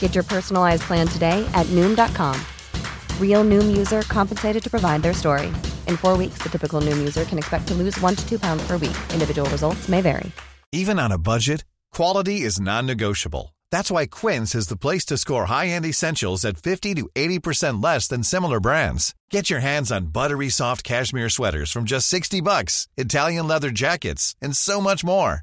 Get your personalized plan today at Noom.com. Real Noom user compensated to provide their story. In four weeks, the typical Noom user can expect to lose one to two pounds per week. Individual results may vary. Even on a budget, quality is non-negotiable. That's why Quince is the place to score high-end essentials at 50 to 80% less than similar brands. Get your hands on buttery soft cashmere sweaters from just 60 bucks, Italian leather jackets, and so much more.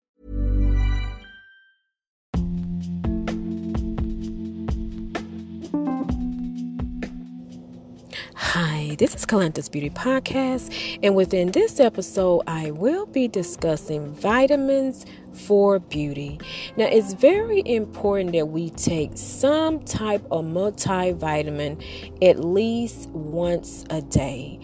Hi, this is Calanta's Beauty Podcast, and within this episode, I will be discussing vitamins for beauty. Now, it's very important that we take some type of multivitamin at least once a day.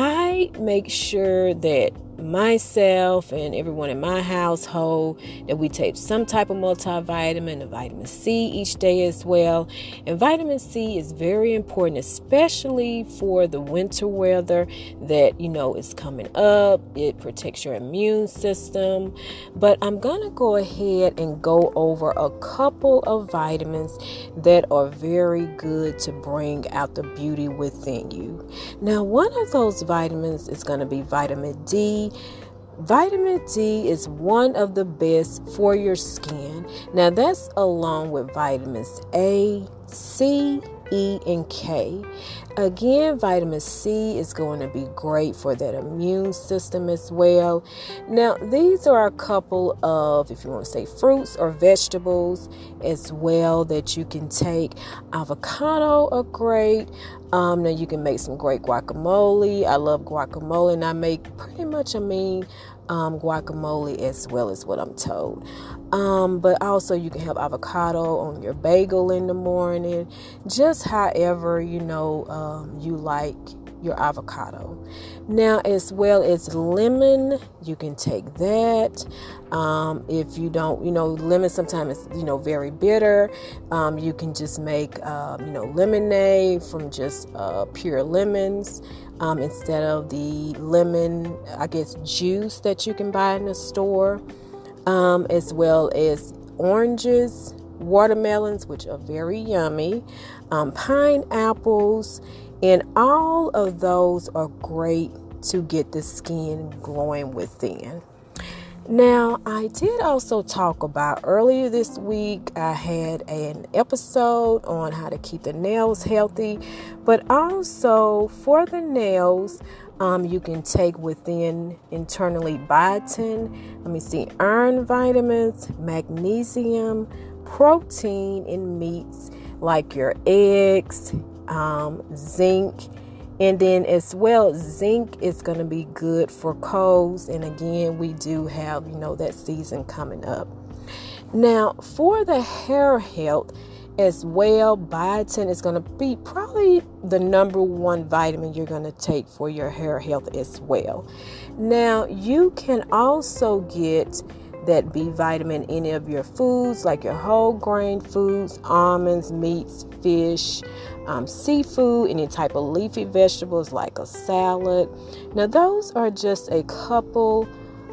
I make sure that myself and everyone in my household that we take some type of multivitamin, a vitamin C each day as well. And vitamin C is very important, especially for the winter weather that you know is coming up. It protects your immune system. But I'm gonna go ahead and go over a couple of vitamins that are very good to bring out the beauty within you. Now, one of those vitamins is going to be vitamin D. Vitamin D is one of the best for your skin. Now, that's along with vitamins A, C, E, and K. Again, vitamin C is going to be great for that immune system as well. Now, these are a couple of, if you want to say, fruits or vegetables as well that you can take. Avocado are great. Um, now, you can make some great guacamole. I love guacamole, and I make pretty much a mean um, guacamole as well as what I'm told. Um, but also, you can have avocado on your bagel in the morning, just however you know um, you like your avocado. Now, as well as lemon, you can take that. Um, if you don't, you know, lemon sometimes is you know very bitter. Um, you can just make um, you know lemonade from just uh, pure lemons um, instead of the lemon, I guess, juice that you can buy in the store, um, as well as oranges, watermelons, which are very yummy, um, pineapples, and all of those are great to get the skin glowing within. Now, I did also talk about earlier this week, I had an episode on how to keep the nails healthy, but also for the nails, um, you can take within internally biotin, let me see, iron vitamins, magnesium, protein in meats like your eggs, um, zinc and then as well, zinc is going to be good for colds. And again, we do have, you know, that season coming up. Now, for the hair health as well, biotin is going to be probably the number one vitamin you're going to take for your hair health as well. Now, you can also get that B vitamin in any of your foods, like your whole grain foods, almonds, meats, fish, um, seafood, any type of leafy vegetables like a salad. Now, those are just a couple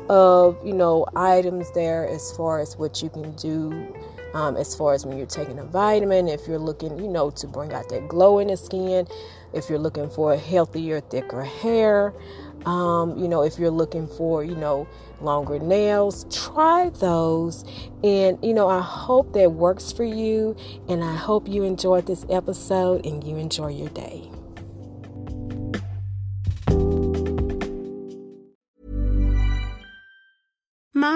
of you know items there as far as what you can do um, as far as when you're taking a vitamin, if you're looking, you know, to bring out that glow in the skin, if you're looking for a healthier, thicker hair, um, you know, if you're looking for, you know, longer nails, try those. And, you know, I hope that works for you. And I hope you enjoyed this episode and you enjoy your day.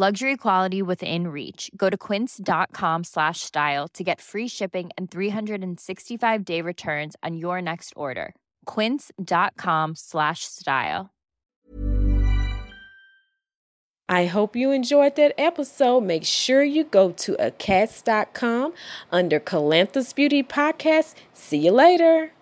luxury quality within reach go to quince.com slash style to get free shipping and 365 day returns on your next order quince.com slash style I hope you enjoyed that episode. Make sure you go to acast.com under Calanthus Beauty Podcast. See you later.